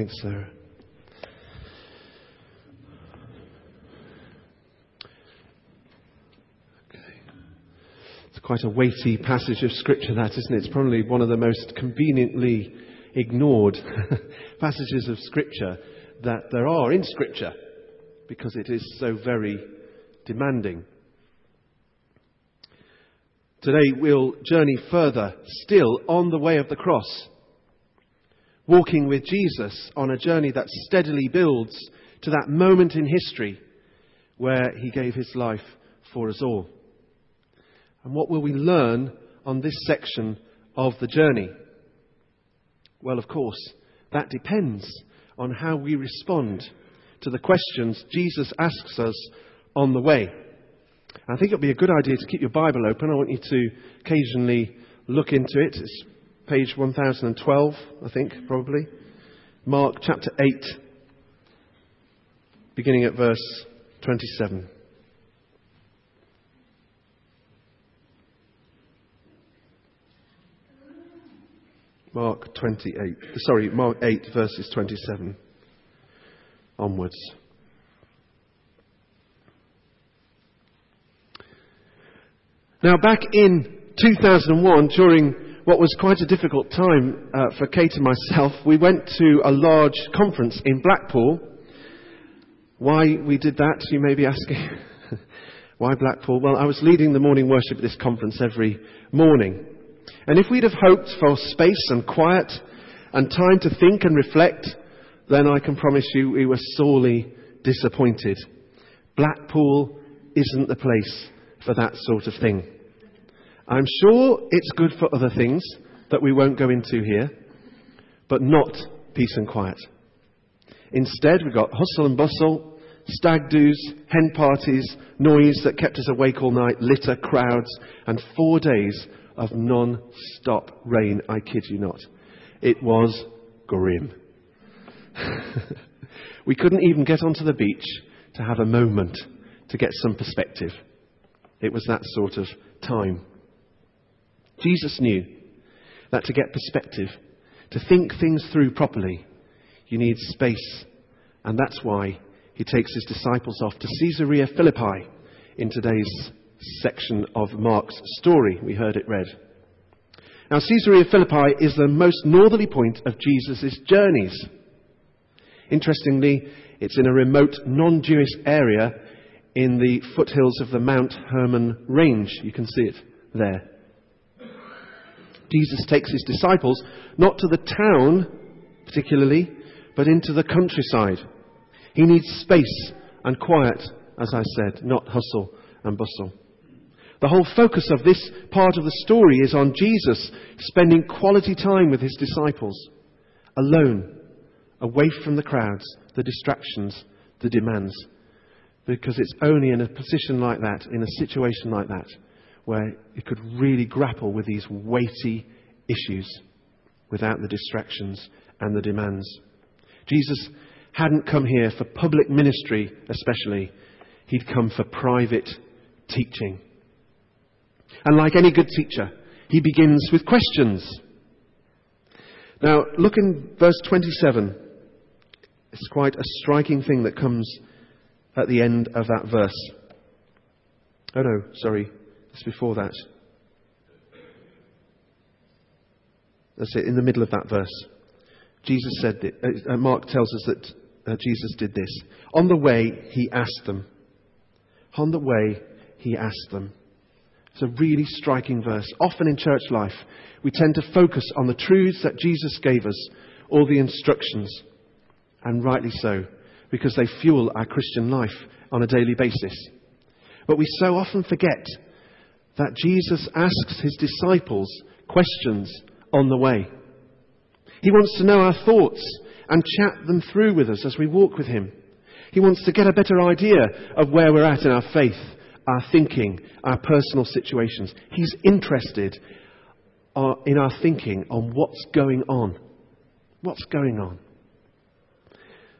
Thanks, Sarah. Okay. It's quite a weighty passage of Scripture, that, isn't it? It's probably one of the most conveniently ignored passages of Scripture that there are in Scripture because it is so very demanding. Today we'll journey further still on the way of the cross, walking with Jesus on a journey that steadily builds to that moment in history where he gave his life for us all. And what will we learn on this section of the journey? Well, of course, that depends on how we respond to the questions Jesus asks us on the way. I think it would be a good idea to keep your Bible open. I want you to occasionally look into it. It's page 1012, I think, probably. Mark chapter 8, beginning at verse 27. Mark 28, sorry, Mark 8, verses 27 onwards. Now, back in 2001, during what was quite a difficult time uh, for Kate and myself, we went to a large conference in Blackpool. Why we did that, you may be asking. Why Blackpool? Well, I was leading the morning worship at this conference every morning. And if we'd have hoped for space and quiet and time to think and reflect, then I can promise you we were sorely disappointed. Blackpool isn't the place for that sort of thing. I'm sure it's good for other things that we won't go into here, but not peace and quiet. Instead, we got hustle and bustle, stag do's, hen parties, noise that kept us awake all night, litter, crowds, and four days of non-stop rain. I kid you not. It was grim. we couldn't even get onto the beach to have a moment to get some perspective. It was that sort of time. Jesus knew that to get perspective, to think things through properly, you need space. And that's why he takes his disciples off to Caesarea Philippi in today's section of Mark's story. We heard it read. Now, Caesarea Philippi is the most northerly point of Jesus' journeys. Interestingly, it's in a remote non Jewish area in the foothills of the Mount Hermon range. You can see it there. Jesus takes his disciples not to the town particularly, but into the countryside. He needs space and quiet, as I said, not hustle and bustle. The whole focus of this part of the story is on Jesus spending quality time with his disciples, alone, away from the crowds, the distractions, the demands. Because it's only in a position like that, in a situation like that, where he could really grapple with these weighty issues without the distractions and the demands. Jesus hadn't come here for public ministry, especially. He'd come for private teaching. And like any good teacher, he begins with questions. Now, look in verse 27. It's quite a striking thing that comes at the end of that verse. Oh no, sorry, it's before that. That's it, in the middle of that verse. Jesus said, that, uh, uh, Mark tells us that uh, Jesus did this. On the way, he asked them. On the way, he asked them. It's a really striking verse. Often in church life, we tend to focus on the truths that Jesus gave us, all the instructions, and rightly so, because they fuel our Christian life on a daily basis. But we so often forget that Jesus asks his disciples questions on the way. He wants to know our thoughts and chat them through with us as we walk with him. He wants to get a better idea of where we're at in our faith, our thinking, our personal situations. He's interested uh, in our thinking on what's going on. What's going on?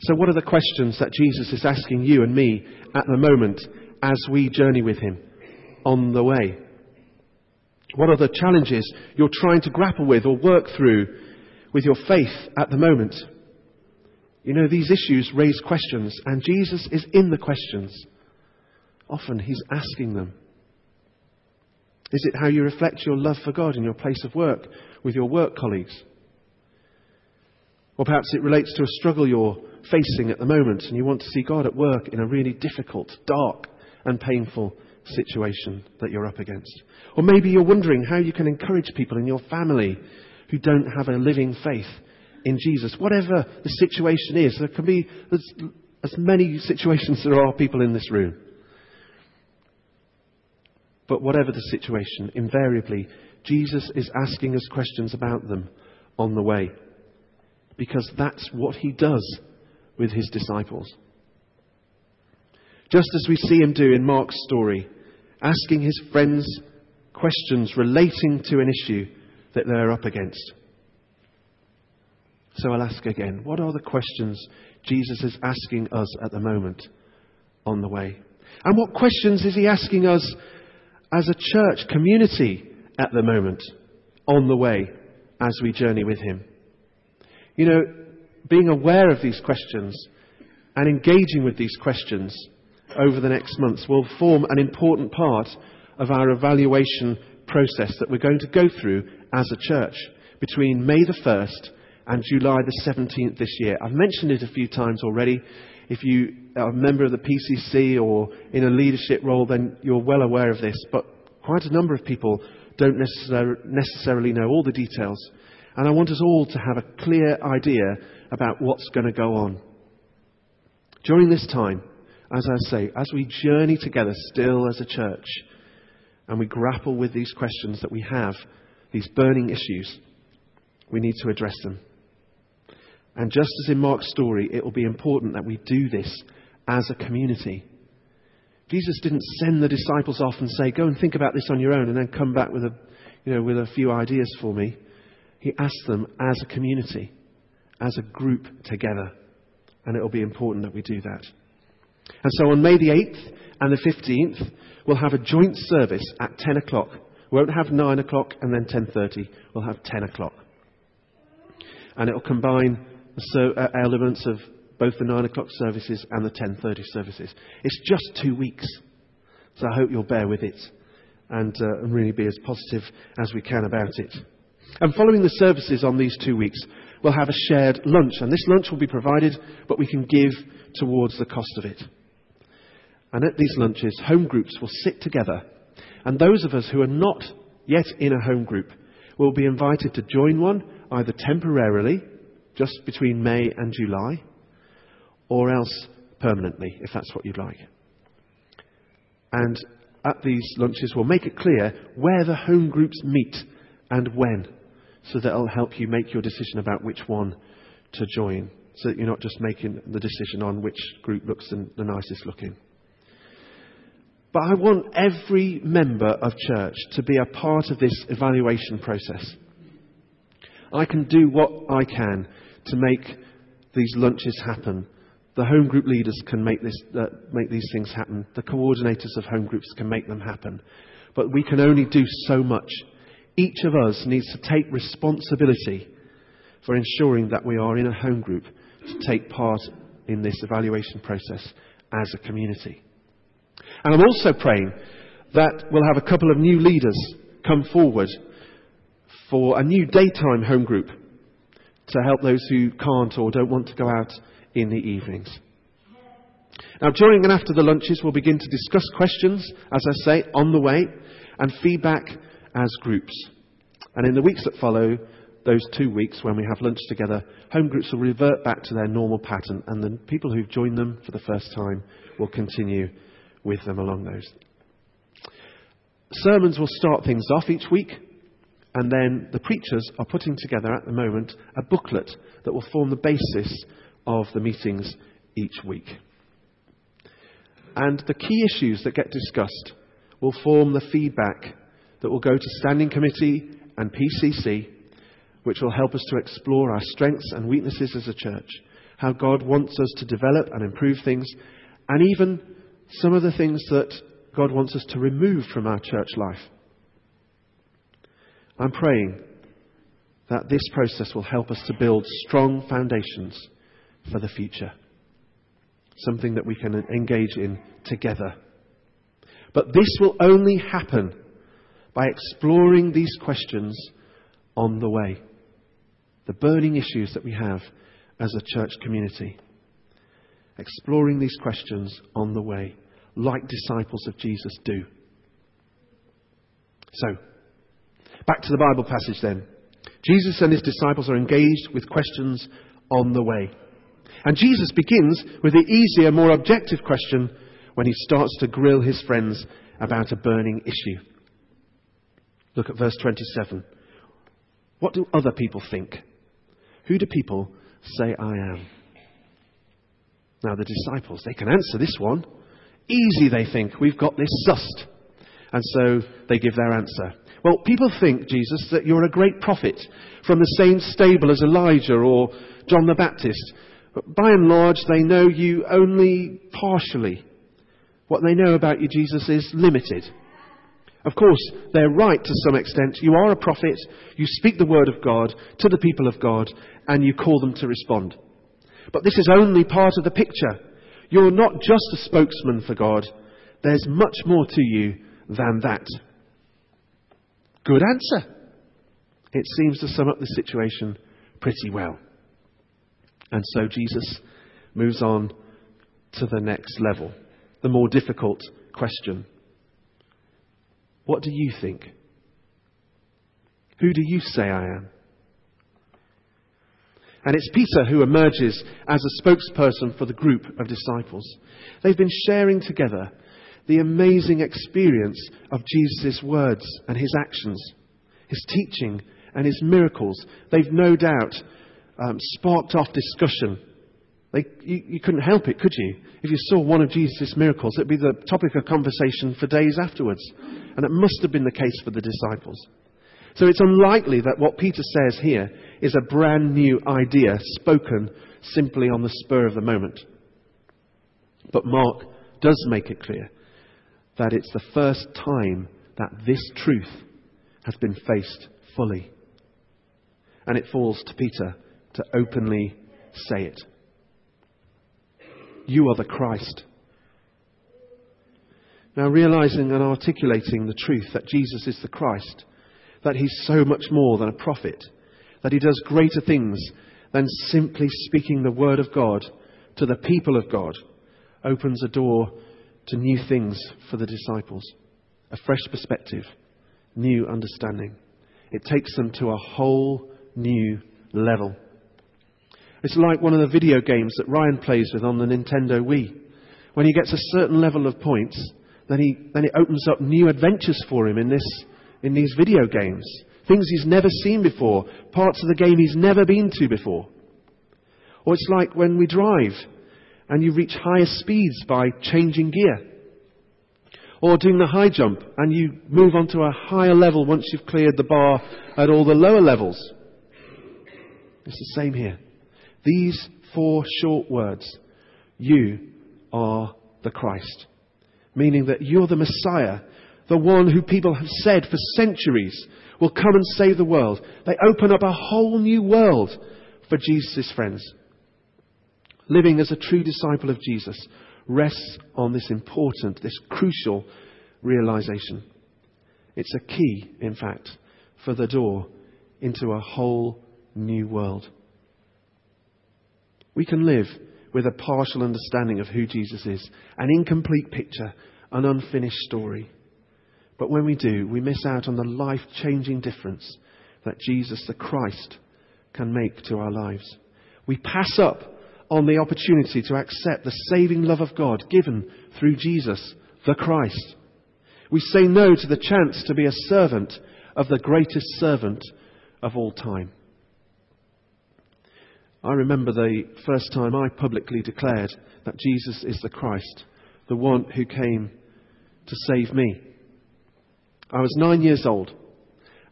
So, what are the questions that Jesus is asking you and me at the moment as we journey with him on the way? What are the challenges you're trying to grapple with or work through with your faith at the moment? You know, these issues raise questions, and Jesus is in the questions. Often he's asking them. Is it how you reflect your love for God in your place of work with your work colleagues? Or perhaps it relates to a struggle you're facing at the moment and you want to see God at work in a really difficult, dark, and painful situation that you're up against. Or maybe you're wondering how you can encourage people in your family who don't have a living faith in Jesus. Whatever the situation is, there can be as, many situations as there are people in this room. But whatever the situation, invariably, Jesus is asking us questions about them on the way. Because that's what he does with his disciples. Just as we see him do in Mark's story, asking his friends questions relating to an issue that they're up against. So I'll ask again what are the questions Jesus is asking us at the moment on the way? And what questions is he asking us as a church community at the moment on the way as we journey with him? You know, being aware of these questions and engaging with these questions over the next months will form an important part of our evaluation process that we're going to go through as a church between May the 1st and July the 17th this year. I've mentioned it a few times already. If you are a member of the PCC or in a leadership role, then you're well aware of this. But quite a number of people don't necessarily know all the details. And I want us all to have a clear idea about what's going to go on. During this time, as I say, as we journey together still as a church and we grapple with these questions that we have, these burning issues, we need to address them. And just as in Mark's story, it will be important that we do this as a community. Jesus didn't send the disciples off and say, Go and think about this on your own and then come back with a, you know, with a few ideas for me. He asked them as a community, as a group together. And it will be important that we do that. And so on May the 8th and the 15th, we'll have a joint service at 10 o'clock. We won't have 9 o'clock and then 10.30. We'll have 10 o'clock. And it will combine the uh, elements of both the 9 o'clock services and the 10.30 services. It's just two weeks. So I hope you'll bear with it and, uh, and really be as positive as we can about it. And following the services on these two weeks, we'll have a shared lunch. And this lunch will be provided, but we can give towards the cost of it. And at these lunches, home groups will sit together. And those of us who are not yet in a home group will be invited to join one, either temporarily, just between May and July, or else permanently, if that's what you'd like. And at these lunches, we'll make it clear where the home groups meet and when, so that it'll help you make your decision about which one to join so that you're not just making the decision on which group looks the nicest looking. But I want every member of church to be a part of this evaluation process. I can do what I can to make these lunches happen. The home group leaders can make, this, uh, make these things happen. The coordinators of home groups can make them happen. But we can only do so much. Each of us needs to take responsibility for ensuring that we are in a home group to take part in this evaluation process as a community. And I'm also praying that we'll have a couple of new leaders come forward for a new daytime home group to help those who can't or don't want to go out in the evenings. Now, during and after the lunches, we'll begin to discuss questions, as I say, on the way, and feedback as groups. And in the weeks that follow, those two weeks when we have lunch together, home groups will revert back to their normal pattern, and the people who've joined them for the first time will continue with them along those. Sermons will start things off each week, and then the preachers are putting together at the moment a booklet that will form the basis of the meetings each week. And the key issues that get discussed will form the feedback that will go to Standing Committee and PCC which will help us to explore our strengths and weaknesses as a church, how God wants us to develop and improve things, and even some of the things that God wants us to remove from our church life. I'm praying that this process will help us to build strong foundations for the future. Something that we can engage in together. But this will only happen by exploring these questions on the way. The burning issues that we have as a church community. Exploring these questions on the way, like disciples of Jesus do. So, back to the Bible passage then. Jesus and his disciples are engaged with questions on the way. And Jesus begins with the easier, more objective question when he starts to grill his friends about a burning issue. Look at verse 27. What do other people think? Who do people say I am? Now, the disciples, they can answer this one. Easy, they think. We've got this sussed. And so they give their answer. Well, people think, Jesus, that you're a great prophet from the same stable as Elijah or John the Baptist. But by and large, they know you only partially. What they know about you, Jesus, is limited. Of course, they're right to some extent. You are a prophet, you speak the word of God to the people of God, and you call them to respond. But this is only part of the picture. You're not just a spokesman for God, there's much more to you than that. Good answer. It seems to sum up the situation pretty well. And so Jesus moves on to the next level, the more difficult question. What do you think? Who do you say I am? And it's Peter who emerges as a spokesperson for the group of disciples. They've been sharing together the amazing experience of Jesus' words and his actions, his teaching and his miracles. They've no doubt um, sparked off discussion. They, you, you couldn't help it, could you? If you saw one of Jesus' miracles, it'd be the topic of conversation for days afterwards. And it must have been the case for the disciples. So it's unlikely that what Peter says here is a brand new idea spoken simply on the spur of the moment. But Mark does make it clear that it's the first time that this truth has been faced fully. And it falls to Peter to openly say it. You are the Christ. Now, realizing and articulating the truth that Jesus is the Christ, that he's so much more than a prophet, that he does greater things than simply speaking the word of God to the people of God, opens a door to new things for the disciples, a fresh perspective, new understanding. It takes them to a whole new level. It's like one of the video games that Ryan plays with on the Nintendo Wii. When he gets a certain level of points, then, he, then it opens up new adventures for him in, this, in these video games. Things he's never seen before, parts of the game he's never been to before. Or it's like when we drive and you reach higher speeds by changing gear. Or doing the high jump and you move on to a higher level once you've cleared the bar at all the lower levels. It's the same here. These four short words, you are the Christ. Meaning that you're the Messiah, the one who people have said for centuries will come and save the world. They open up a whole new world for Jesus' friends. Living as a true disciple of Jesus rests on this important, this crucial realization. It's a key, in fact, for the door into a whole new world. We can live with a partial understanding of who Jesus is, an incomplete picture, an unfinished story. But when we do, we miss out on the life changing difference that Jesus the Christ can make to our lives. We pass up on the opportunity to accept the saving love of God given through Jesus the Christ. We say no to the chance to be a servant of the greatest servant of all time. I remember the first time I publicly declared that Jesus is the Christ, the one who came to save me. I was nine years old,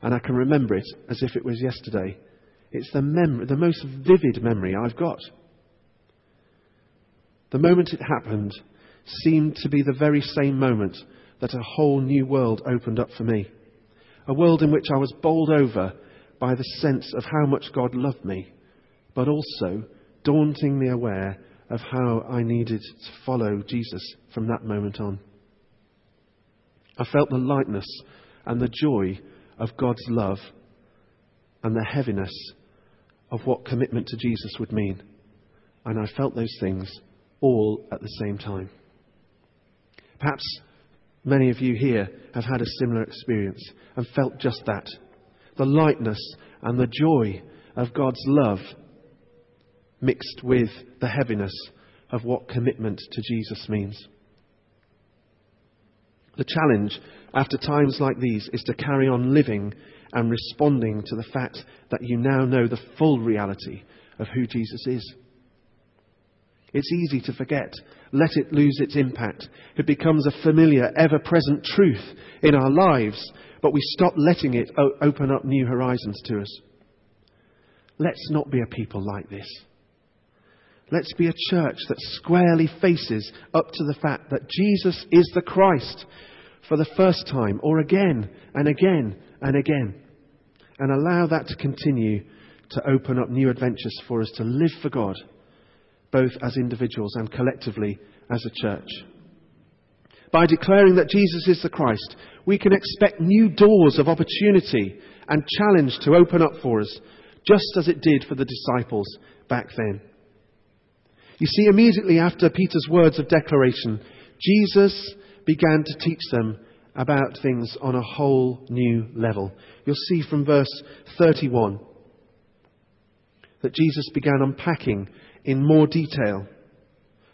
and I can remember it as if it was yesterday. It's the, mem- the most vivid memory I've got. The moment it happened seemed to be the very same moment that a whole new world opened up for me. A world in which I was bowled over by the sense of how much God loved me but also dauntingly aware of how I needed to follow Jesus from that moment on. I felt the lightness and the joy of God's love and the heaviness of what commitment to Jesus would mean. And I felt those things all at the same time. Perhaps many of you here have had a similar experience and felt just that the lightness and the joy of God's love mixed with the heaviness of what commitment to Jesus means. The challenge after times like these is to carry on living and responding to the fact that you now know the full reality of who Jesus is. It's easy to forget, let it lose its impact. It becomes a familiar, ever present truth in our lives, but we stop letting it open up new horizons to us. Let's not be a people like this. Let's be a church that squarely faces up to the fact that Jesus is the Christ for the first time, or again and again and again, and allow that to continue to open up new adventures for us to live for God, both as individuals and collectively as a church. By declaring that Jesus is the Christ, we can expect new doors of opportunity and challenge to open up for us, just as it did for the disciples back then. You see, immediately after Peter's words of declaration, Jesus began to teach them about things on a whole new level. You'll see from verse 31 that Jesus began unpacking in more detail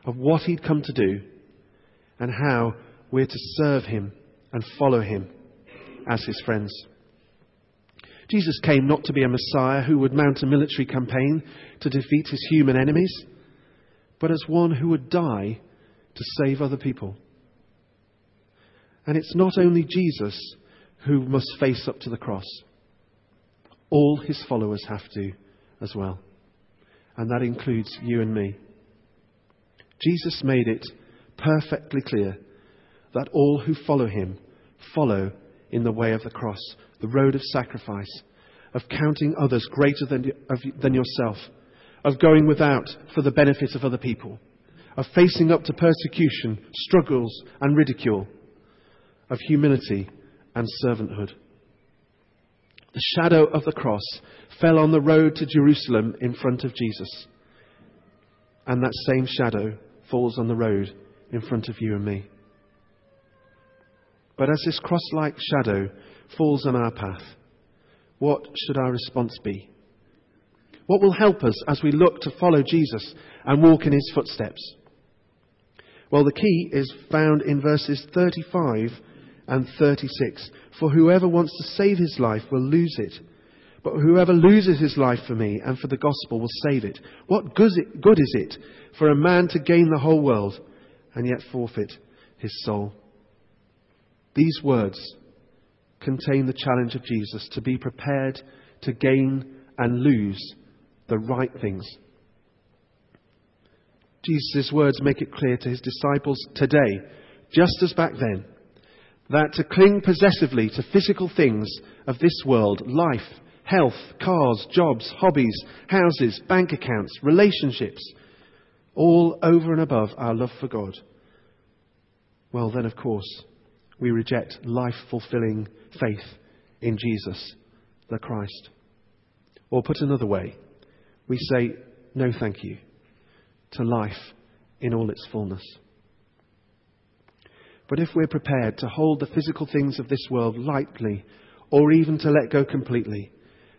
of what he'd come to do and how we're to serve him and follow him as his friends. Jesus came not to be a Messiah who would mount a military campaign to defeat his human enemies but as one who would die to save other people. And it's not only Jesus who must face up to the cross, all his followers have to as well. And that includes you and me. Jesus made it perfectly clear that all who follow him follow in the way of the cross, the road of sacrifice, of counting others greater than, than yourself of going without for the benefit of other people, of facing up to persecution, struggles, and ridicule, of humility and servanthood. The shadow of the cross fell on the road to Jerusalem in front of Jesus. And that same shadow falls on the road in front of you and me. But as this cross like shadow falls on our path, what should our response be? What will help us as we look to follow Jesus and walk in his footsteps? Well, the key is found in verses 35 and 36. For whoever wants to save his life will lose it. But whoever loses his life for me and for the gospel will save it. What good is it for a man to gain the whole world and yet forfeit his soul? These words contain the challenge of Jesus to be prepared to gain and lose the right things. Jesus' words make it clear to his disciples today, just as back then, that to cling possessively to physical things of this world, life, health, cars, jobs, hobbies, houses, bank accounts, relationships, all over and above our love for God, well, then, of course, we reject life fulfilling faith in Jesus, the Christ. Or put another way, we say no thank you to life in all its fullness. But if we're prepared to hold the physical things of this world lightly, or even to let go completely,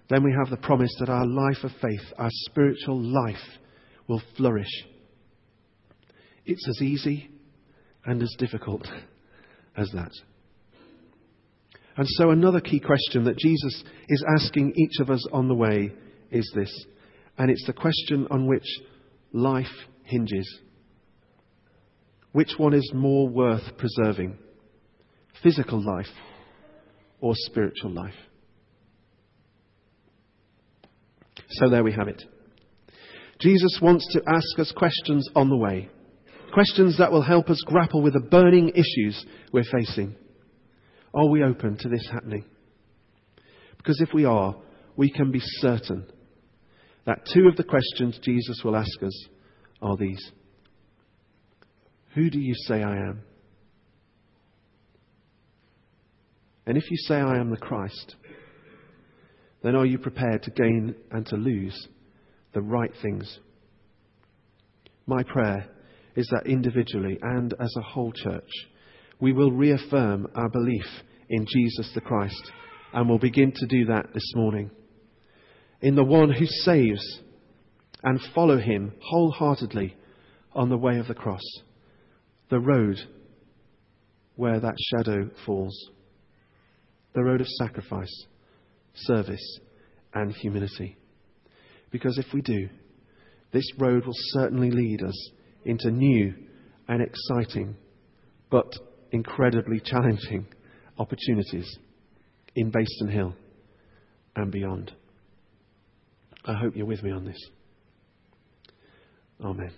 then we have the promise that our life of faith, our spiritual life, will flourish. It's as easy and as difficult as that. And so, another key question that Jesus is asking each of us on the way is this and it's the question on which life hinges. Which one is more worth preserving? Physical life or spiritual life? So there we have it. Jesus wants to ask us questions on the way. Questions that will help us grapple with the burning issues we're facing. Are we open to this happening? Because if we are, we can be certain that two of the questions Jesus will ask us are these Who do you say I am? And if you say I am the Christ, then are you prepared to gain and to lose the right things? My prayer is that individually and as a whole church, we will reaffirm our belief in Jesus the Christ and we'll begin to do that this morning. In the one who saves and follow him wholeheartedly on the way of the cross, the road where that shadow falls, the road of sacrifice, service, and humility. Because if we do, this road will certainly lead us into new and exciting, but incredibly challenging opportunities in Bayston Hill and beyond. I hope you're with me on this. Amen.